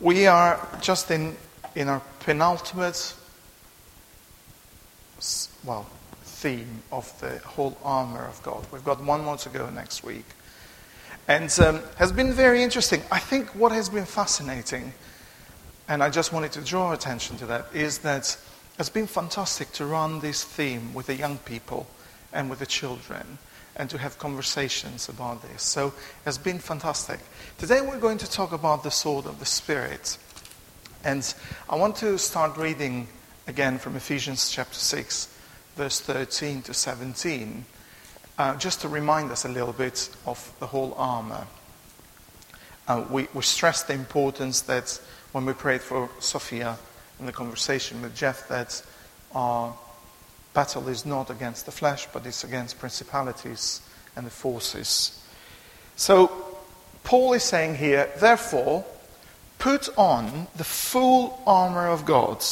We are just in, in our penultimate, well, theme of the whole armor of God. We've got one more to go next week. And um, has been very interesting. I think what has been fascinating, and I just wanted to draw attention to that, is that it's been fantastic to run this theme with the young people and with the children and to have conversations about this. So it's been fantastic. Today we're going to talk about the sword of the Spirit. And I want to start reading again from Ephesians chapter 6, verse 13 to 17, uh, just to remind us a little bit of the whole armor. Uh, we, we stressed the importance that when we prayed for Sophia in the conversation with Jeff, that our battle is not against the flesh, but it's against principalities and the forces. So, Paul is saying here, therefore, put on the full armor of God,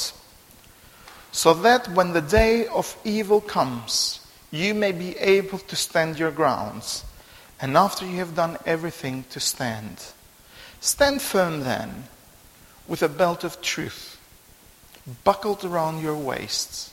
so that when the day of evil comes, you may be able to stand your grounds, and after you have done everything, to stand. Stand firm then, with a belt of truth buckled around your waists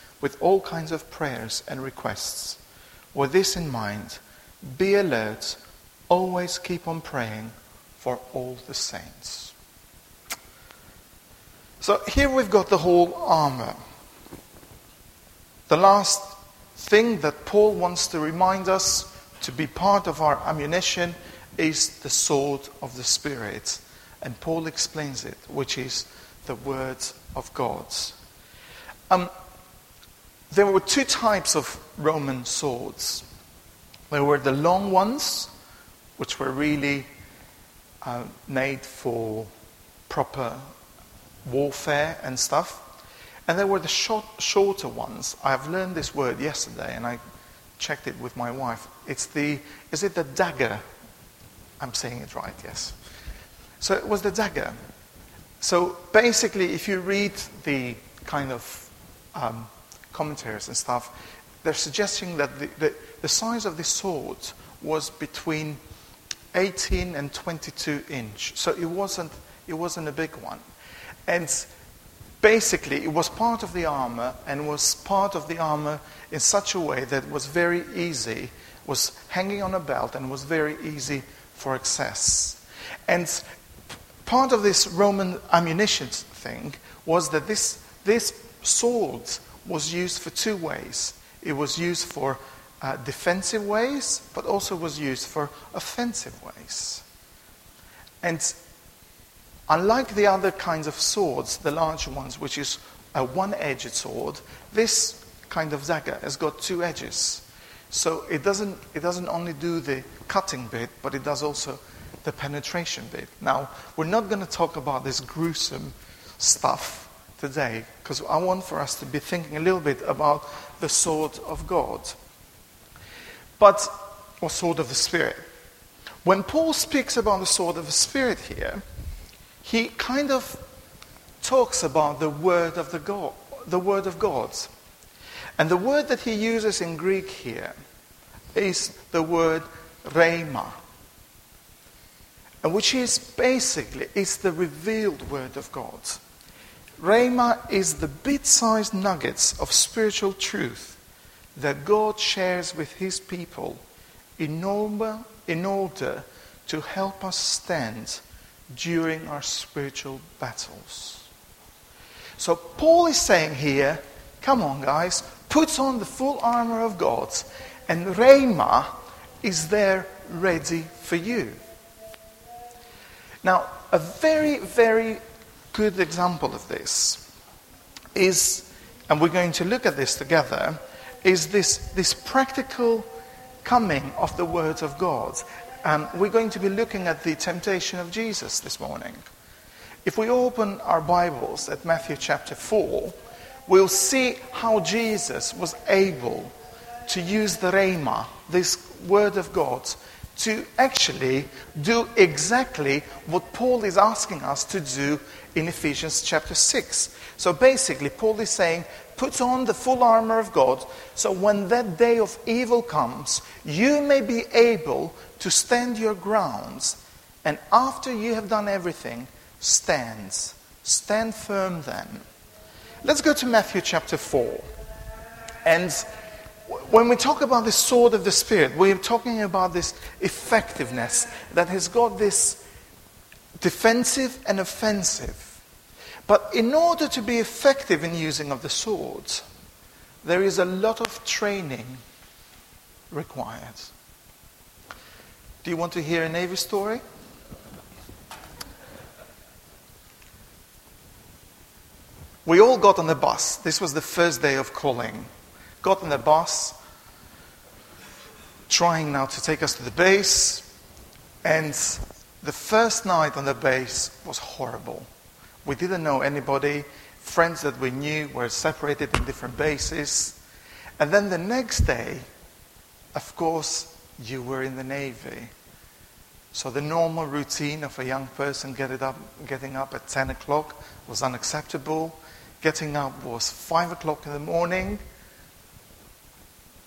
with all kinds of prayers and requests. With this in mind, be alert, always keep on praying for all the saints. So here we've got the whole armor. The last thing that Paul wants to remind us to be part of our ammunition is the sword of the Spirit. And Paul explains it, which is the Word of God. Um, there were two types of Roman swords. There were the long ones, which were really uh, made for proper warfare and stuff. And there were the short, shorter ones. I've learned this word yesterday and I checked it with my wife. It's the, is it the dagger? I'm saying it right, yes. So it was the dagger. So basically, if you read the kind of um, commentaries and stuff, they're suggesting that the, the, the size of the sword was between 18 and 22 inch. So it wasn't, it wasn't a big one. And basically, it was part of the armor and was part of the armor in such a way that was very easy, was hanging on a belt and was very easy for access. And part of this Roman ammunition thing was that this, this sword was used for two ways. It was used for uh, defensive ways, but also was used for offensive ways. And unlike the other kinds of swords, the larger ones, which is a one edged sword, this kind of dagger has got two edges. So it doesn't, it doesn't only do the cutting bit, but it does also the penetration bit. Now, we're not going to talk about this gruesome stuff today because I want for us to be thinking a little bit about the sword of God. But, or sword of the Spirit. When Paul speaks about the sword of the Spirit here, he kind of talks about the word of the God, the word of God. And the word that he uses in Greek here is the word rhema. And which is basically is the revealed word of God. Rhema is the bit sized nuggets of spiritual truth that God shares with his people in order, in order to help us stand during our spiritual battles. So, Paul is saying here, come on, guys, put on the full armor of God, and Rhema is there ready for you. Now, a very, very good example of this is, and we're going to look at this together, is this, this practical coming of the Word of God. Um, we're going to be looking at the temptation of Jesus this morning. If we open our Bibles at Matthew chapter 4, we'll see how Jesus was able to use the Rhema, this word of God, to actually do exactly what Paul is asking us to do in Ephesians chapter 6. So basically, Paul is saying, put on the full armor of God, so when that day of evil comes, you may be able to stand your grounds, and after you have done everything, stand. Stand firm then. Let's go to Matthew chapter 4. And when we talk about the sword of the Spirit, we're talking about this effectiveness that has got this defensive and offensive. But in order to be effective in using of the sword, there is a lot of training required. Do you want to hear a Navy story? We all got on the bus. This was the first day of calling. Got on the bus, trying now to take us to the base. And the first night on the base was horrible. We didn't know anybody. Friends that we knew were separated in different bases. And then the next day, of course, you were in the Navy. So the normal routine of a young person getting up, getting up at 10 o'clock was unacceptable. Getting up was 5 o'clock in the morning.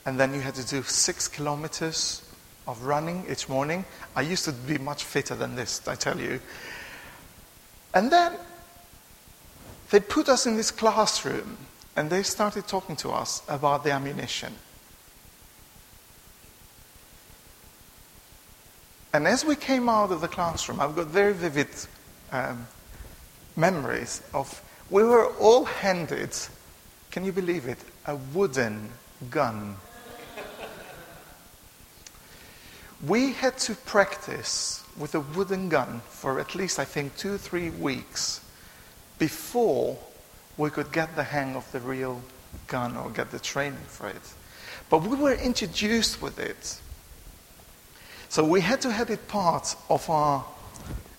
And then you had to do six kilometers of running each morning. I used to be much fitter than this, I tell you. And then they put us in this classroom and they started talking to us about the ammunition. And as we came out of the classroom, I've got very vivid um, memories of we were all handed, can you believe it, a wooden gun. We had to practice with a wooden gun for at least, I think, two, three weeks before we could get the hang of the real gun or get the training for it. But we were introduced with it so we had to have it part of our,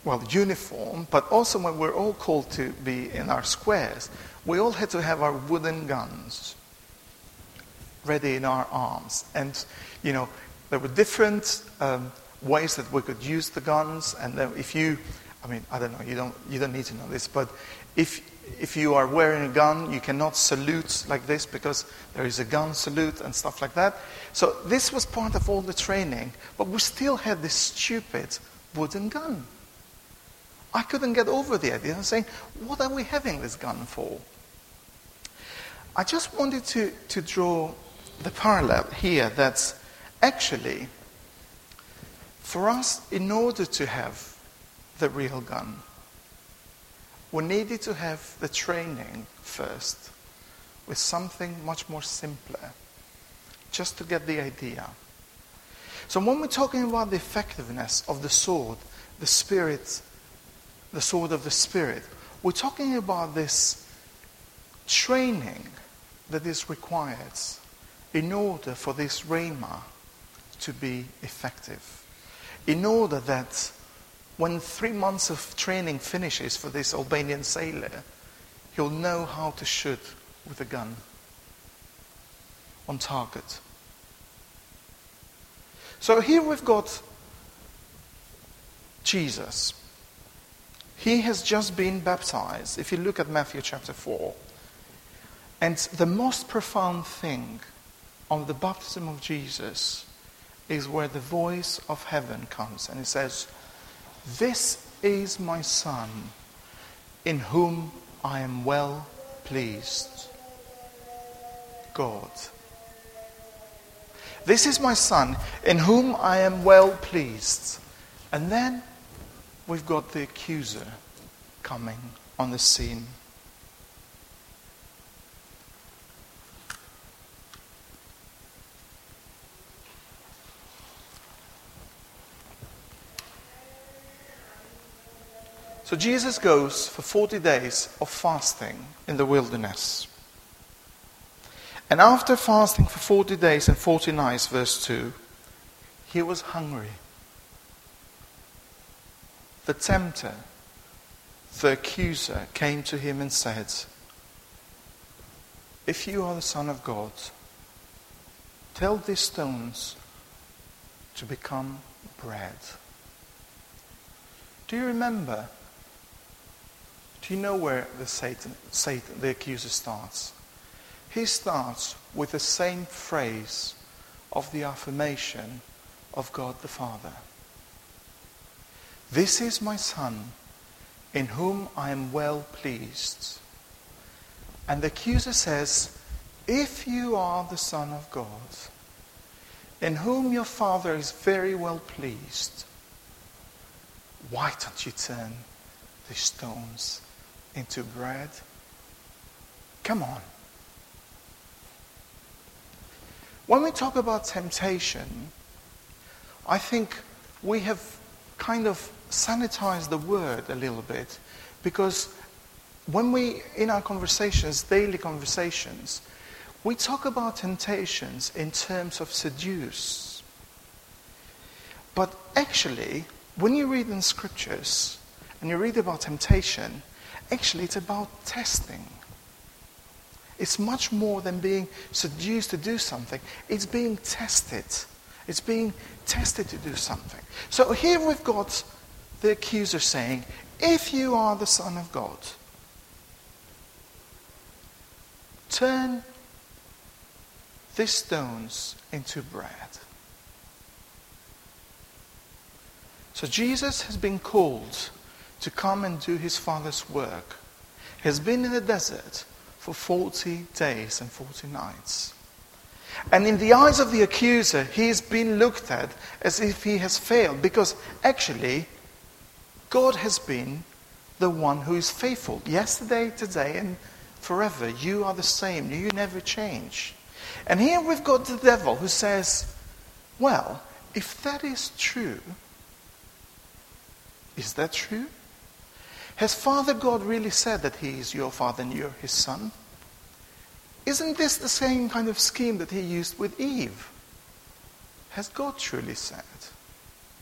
well, uniform, but also when we're all called to be in our squares, we all had to have our wooden guns ready in our arms. And, you know, there were different um, ways that we could use the guns. And then if you, I mean, I don't know, you don't, you don't need to know this, but if if you are wearing a gun, you cannot salute like this because there is a gun salute and stuff like that. So this was part of all the training, but we still had this stupid wooden gun. I couldn't get over the idea of saying, what are we having this gun for? I just wanted to, to draw the parallel here that actually, for us, in order to have the real gun, we needed to have the training first with something much more simpler, just to get the idea. So when we're talking about the effectiveness of the sword, the spirit, the sword of the spirit, we're talking about this training that is required in order for this rhema to be effective. In order that when three months of training finishes for this Albanian sailor, he'll know how to shoot with a gun on target. So here we've got Jesus. He has just been baptized, if you look at Matthew chapter 4. And the most profound thing on the baptism of Jesus is where the voice of heaven comes and it says, this is my Son, in whom I am well pleased. God. This is my Son, in whom I am well pleased. And then we've got the accuser coming on the scene. So Jesus goes for 40 days of fasting in the wilderness. And after fasting for 40 days and 40 nights, verse 2, he was hungry. The tempter the accuser came to him and said, If you are the Son of God, tell these stones to become bread. Do you remember? Do you know where the Satan, Satan, the accuser starts? He starts with the same phrase of the affirmation of God the Father. This is my Son, in whom I am well pleased. And the accuser says, If you are the Son of God, in whom your Father is very well pleased, why don't you turn the stones into bread? Come on. When we talk about temptation, I think we have kind of sanitized the word a little bit because when we, in our conversations, daily conversations, we talk about temptations in terms of seduce. But actually, when you read in scriptures and you read about temptation, actually it's about testing. It's much more than being seduced to do something. It's being tested. It's being tested to do something. So here we've got the accuser saying, If you are the Son of God, turn these stones into bread. So Jesus has been called to come and do his Father's work. Has been in the desert for 40 days and 40 nights. And in the eyes of the accuser, he has been looked at as if he has failed because actually, God has been the one who is faithful. Yesterday, today, and forever. You are the same. You never change. And here we've got the devil who says, well, if that is true, is that true? Has Father God really said that He is your Father and you're His Son? Isn't this the same kind of scheme that He used with Eve? Has God truly said?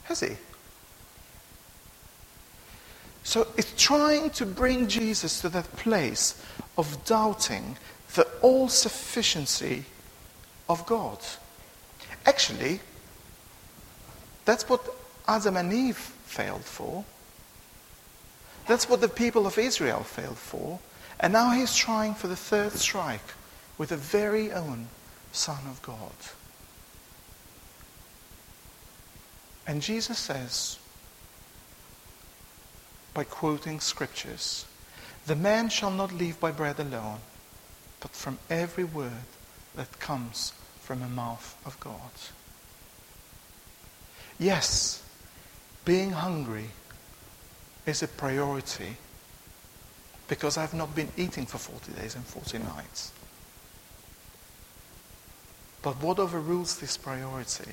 Has He? So it's trying to bring Jesus to that place of doubting the all sufficiency of God. Actually, that's what Adam and Eve failed for. That's what the people of Israel failed for. And now he's trying for the third strike with the very own Son of God. And Jesus says, by quoting scriptures, the man shall not live by bread alone, but from every word that comes from the mouth of God. Yes, being hungry is a priority because I've not been eating for 40 days and 40 nights. But what overrules this priority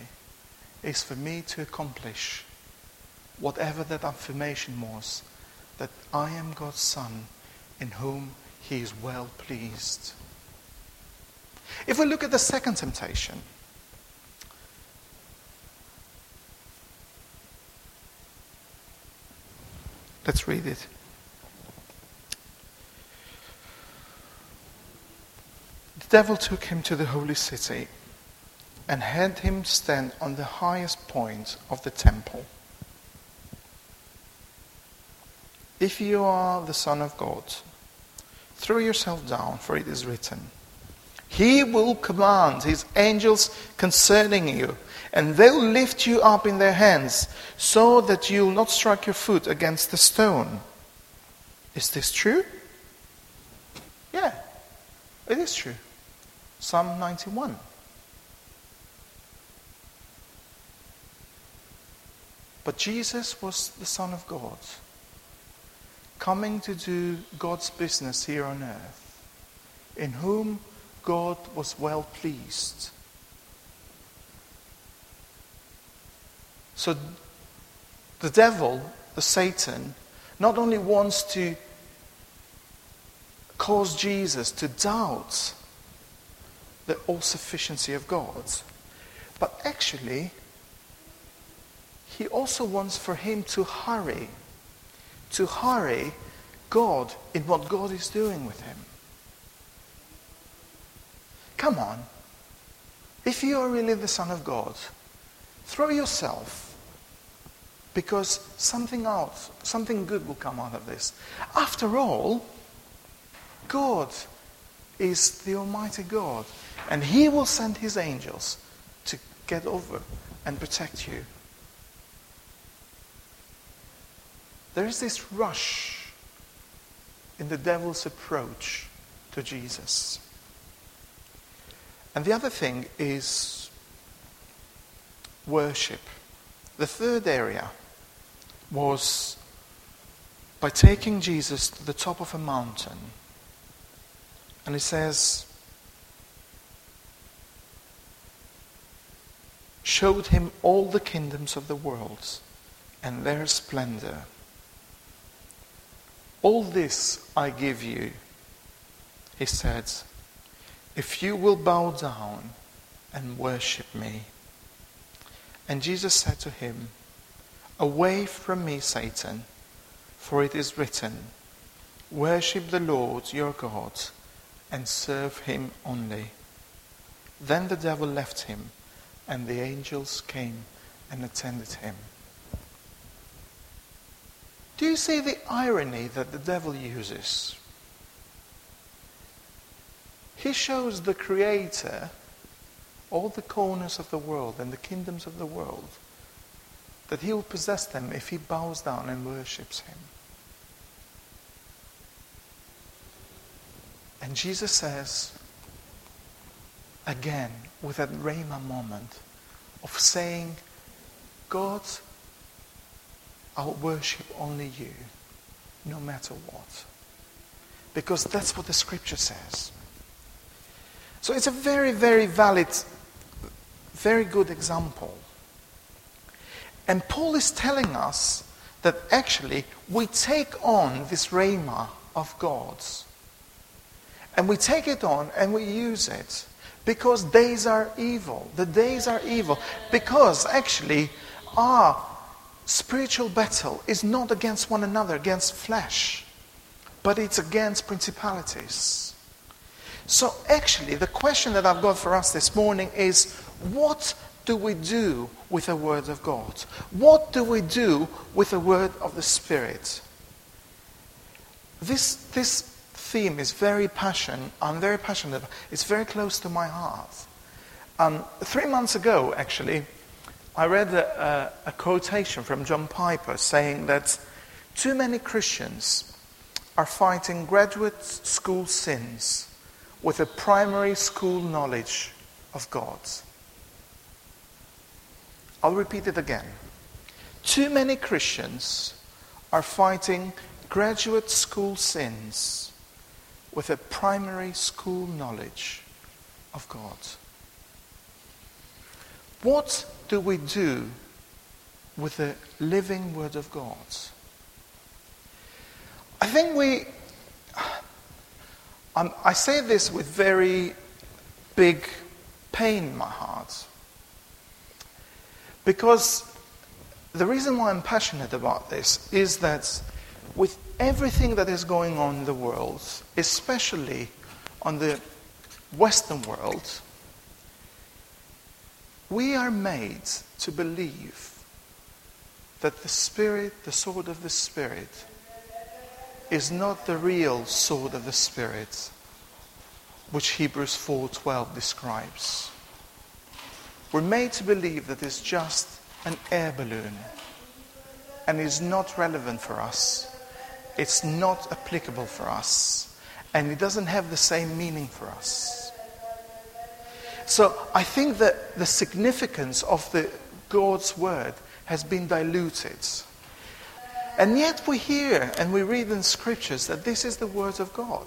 is for me to accomplish whatever that affirmation was that I am God's Son in whom He is well pleased. If we look at the second temptation, let's read it. The devil took him to the holy city and had him stand on the highest point of the temple. If you are the Son of God, throw yourself down, for it is written. He will command his angels concerning you, and they'll lift you up in their hands, so that you'll not strike your foot against the stone. Is this true? Yeah, it is true. Psalm 91. But Jesus was the Son of God, coming to do God's business here on earth, in whom God was well pleased. So the devil, the Satan, not only wants to cause Jesus to doubt the all sufficiency of God, but actually, he also wants for him to hurry, to hurry God in what God is doing with him. Come on. If you are really the Son of God, throw yourself because something else, something good will come out of this. After all, God is the Almighty God, and He will send His angels to get over and protect you. There is this rush in the devil's approach to Jesus. And the other thing is worship. The third area was by taking Jesus to the top of a mountain. And he says, showed him all the kingdoms of the world and their splendor. All this I give you, he said, if you will bow down and worship me. And Jesus said to him, Away from me, Satan, for it is written, Worship the Lord your God and serve him only. Then the devil left him, and the angels came and attended him. Do you see the irony that the devil uses? He shows the Creator all the corners of the world and the kingdoms of the world, that he will possess them if he bows down and worships him. And Jesus says, again, with that Rhema moment of saying, God, I'll worship only you, no matter what. Because that's what the scripture says. So it's a very, very valid, very good example. And Paul is telling us that actually we take on this rhema of God's. And we take it on and we use it because days are evil. The days are evil because actually our spiritual battle is not against one another, against flesh, but it's against principalities. So, actually, the question that I've got for us this morning is what do we do with the Word of God? What do we do with the Word of the Spirit? This, this theme is very passionate. I'm very passionate. About it's very close to my heart. Um, three months ago, actually, I read a, a, a quotation from John Piper saying that too many Christians are fighting graduate school sins with a primary school knowledge of God. I'll repeat it again. Too many Christians are fighting graduate school sins with a primary school knowledge of God. What do we do with the living Word of God? I think we I say this with very big pain in my heart. Because the reason why I'm passionate about this is that with everything that is going on in the world, especially on the Western world, we are made to believe that the Spirit, the sword of the Spirit, is not the real sword of the Spirit, which Hebrews 4:12 describes. We're made to believe that it's just an air balloon and is not relevant for us. It's not applicable for us. And it doesn't have the same meaning for us. So I think that the significance of the God's word has been diluted. And yet we hear and we read in scriptures that this is the word of God.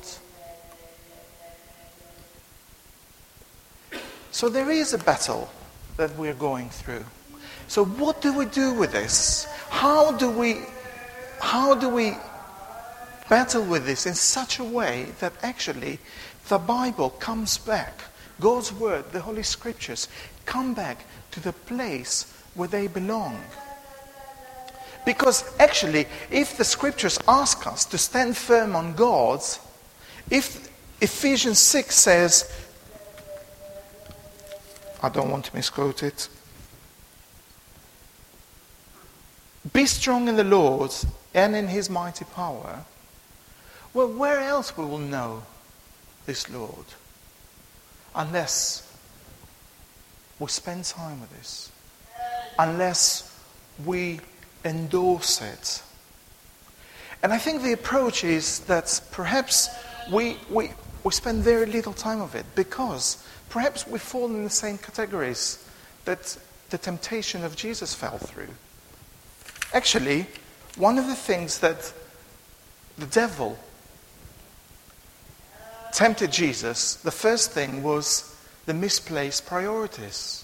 So there is a battle that we're going through. So what do we do with this? How do we how do we battle with this in such a way that actually the Bible comes back, God's word, the Holy Scriptures come back to the place where they belong? Because actually, if the scriptures ask us to stand firm on God's, if Ephesians 6 says, I don't want to misquote it, be strong in the Lord and in his mighty power. Well, where else we will know this Lord? Unless we spend time with this. Unless we endorse it. And I think the approach is that perhaps we, we, we spend very little time of it because perhaps we fall in the same categories that the temptation of Jesus fell through. Actually, one of the things that the devil tempted Jesus, the first thing was the misplaced priorities.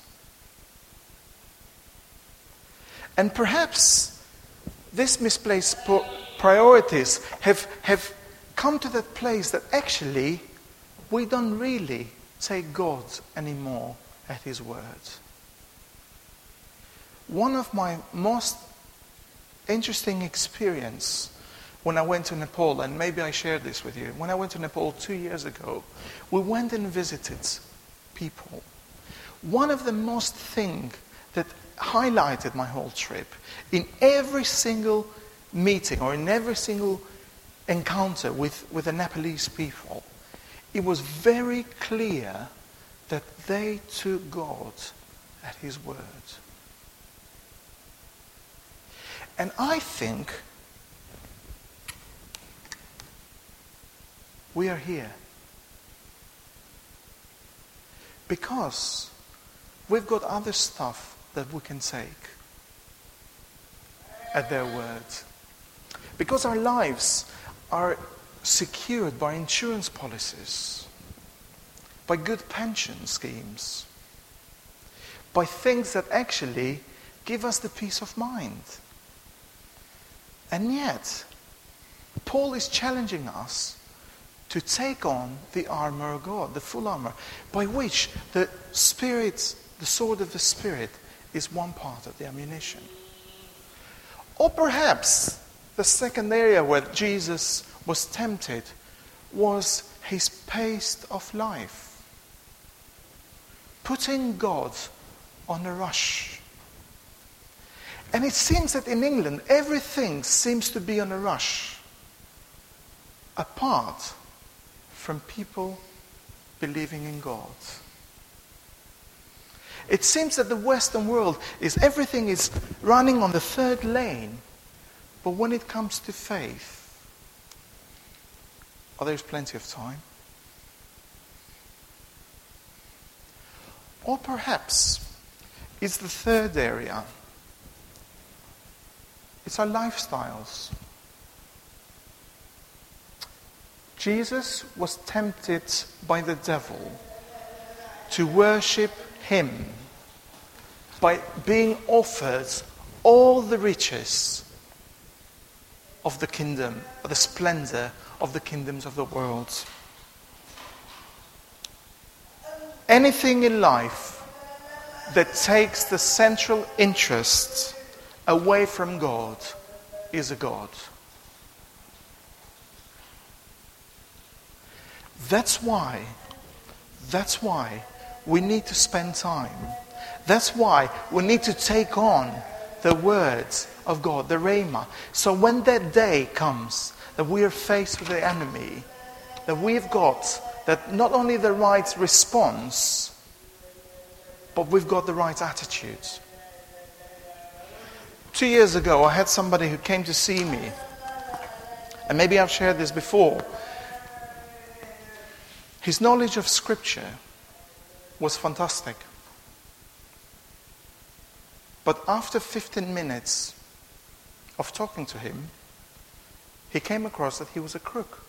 And perhaps these misplaced priorities have, have come to that place that actually we don't really take God anymore at His word. One of my most interesting experience when I went to Nepal, and maybe I shared this with you. When I went to Nepal two years ago, we went and visited people. One of the most thing that highlighted my whole trip. In every single meeting or in every single encounter with, with the Nepalese people, it was very clear that they took God at His word. And I think we are here because we've got other stuff that we can take at their word. Because our lives are secured by insurance policies, by good pension schemes, by things that actually give us the peace of mind. And yet, Paul is challenging us to take on the armor of God, the full armor, by which the Spirit, the sword of the Spirit, is one part of the ammunition. Or perhaps the second area where Jesus was tempted was his pace of life. Putting God on a rush. And it seems that in England, everything seems to be on a rush, apart from people believing in God. It seems that the Western world is everything is running on the third lane. But when it comes to faith, oh, there's plenty of time. Or perhaps it's the third area. It's our lifestyles. Jesus was tempted by the devil to worship him by being offered all the riches of the kingdom, the splendor of the kingdoms of the world. Anything in life that takes the central interest away from God is a God. That's why, that's why we need to spend time. That's why we need to take on the words of God, the Rhema. So when that day comes that we are faced with the enemy, that we've got that not only the right response, but we've got the right attitude. Two years ago, I had somebody who came to see me, and maybe I've shared this before. His knowledge of Scripture was fantastic. But after 15 minutes of talking to him, he came across that he was a crook.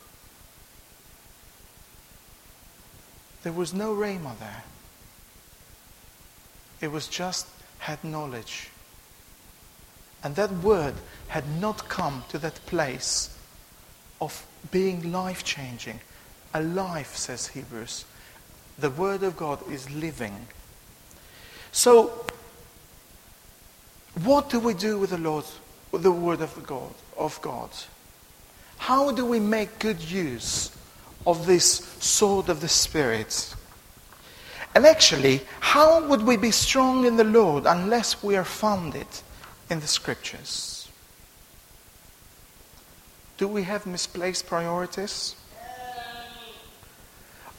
There was no rhema there. It was just had knowledge. And that word had not come to that place of being life changing. Alive, says Hebrews. The word of God is living. So what do we do with the Lord's with the word of God, of God? How do we make good use of this sword of the Spirit? And actually, how would we be strong in the Lord unless we are founded in the Scriptures? Do we have misplaced priorities?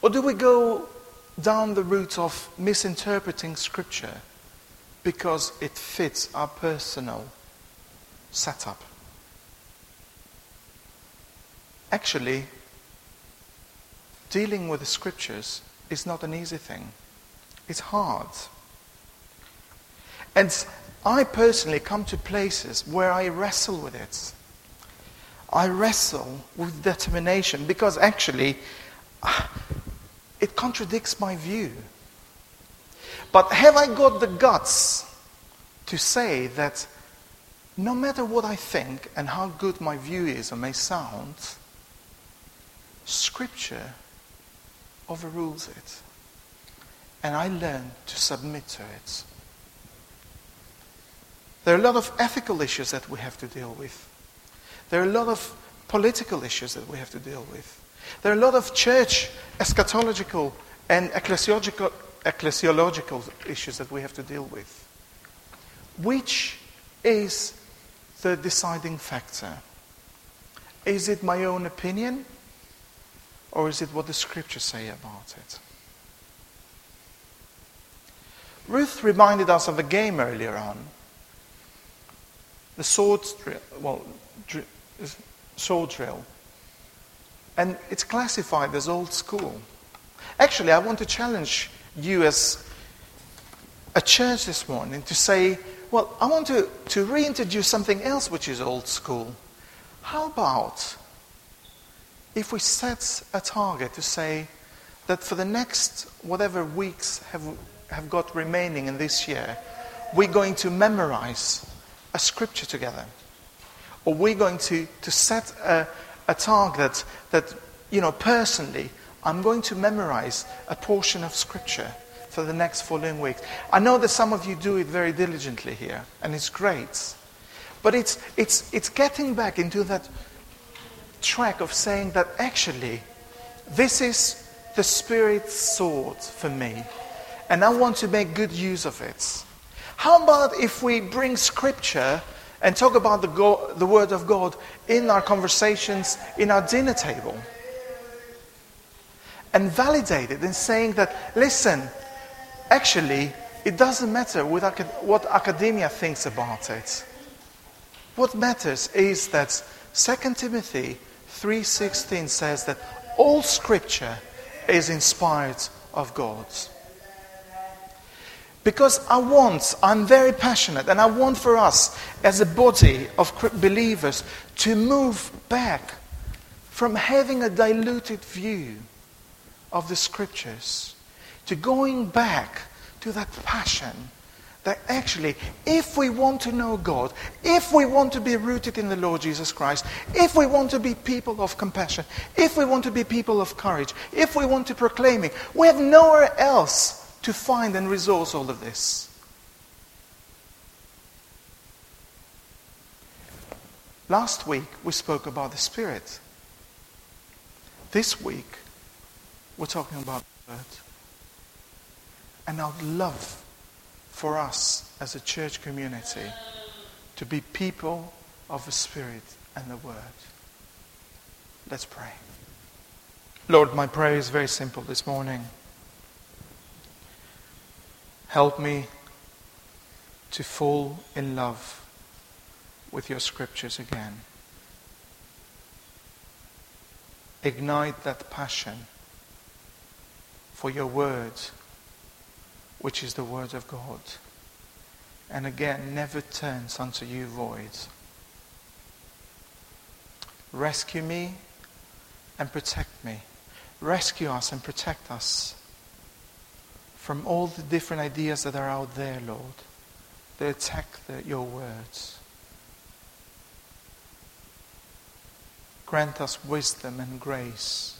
Or do we go down the route of misinterpreting Scripture because it fits our personal setup? Actually, dealing with the Scriptures is not an easy thing. It's hard. And I personally come to places where I wrestle with it. I wrestle with determination because actually ah, it contradicts my view. But have I got the guts to say that no matter what I think and how good my view is or may sound, Scripture overrules it? and I learn to submit to it. There are a lot of ethical issues that we have to deal with. There are a lot of political issues that we have to deal with. There are a lot of church, eschatological, and ecclesiological, ecclesiological issues that we have to deal with. Which is the deciding factor? Is it my own opinion? Or is it what the scriptures say about it? Ruth reminded us of a game earlier on. The sword drill, well, sword drill. And it's classified as old school. Actually, I want to challenge you as a church this morning to say, well, I want to, to reintroduce something else which is old school. How about if we set a target to say that for the next whatever weeks have have got remaining in this year, we're going to memorize a scripture together. Or we're going to, to set a, a target that, you know, personally, I'm going to memorize a portion of scripture for the next following weeks. I know that some of you do it very diligently here, and it's great. But it's, it's, it's getting back into that track of saying that actually, this is the Spirit's sword for me and I want to make good use of it. How about if we bring scripture and talk about the, the Word of God in our conversations, in our dinner table? And validate it in saying that, listen, actually, it doesn't matter what academia thinks about it. What matters is that 2 Timothy 3:16 says that all scripture is inspired of God. Because I want, I'm very passionate, and I want for us as a body of believers to move back from having a diluted view of the scriptures to going back to that passion that actually, if we want to know God, if we want to be rooted in the Lord Jesus Christ, if we want to be people of compassion, if we want to be people of courage, if we want to proclaim it, we have nowhere else to find and resource all of this. Last week we spoke about the Spirit. This week we're talking about the Word. And I'd love for us as a church community to be people of the Spirit and the Word. Let's pray. Lord, my prayer is very simple this morning. Help me to fall in love with your scriptures again. Ignite that passion for your word, which is the word of God. And again, never turns unto you void. Rescue me and protect me. Rescue us and protect us from all the different ideas that are out there, Lord. They attack the, your words. Grant us wisdom and grace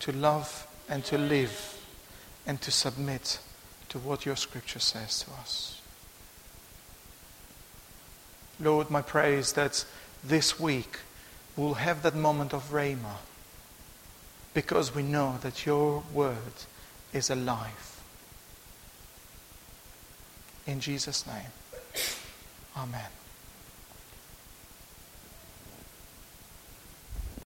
to love and to live and to submit to what your scripture says to us. Lord, my prayer is that this week we'll have that moment of Rhema because we know that your word is alive. In Jesus' name, amen.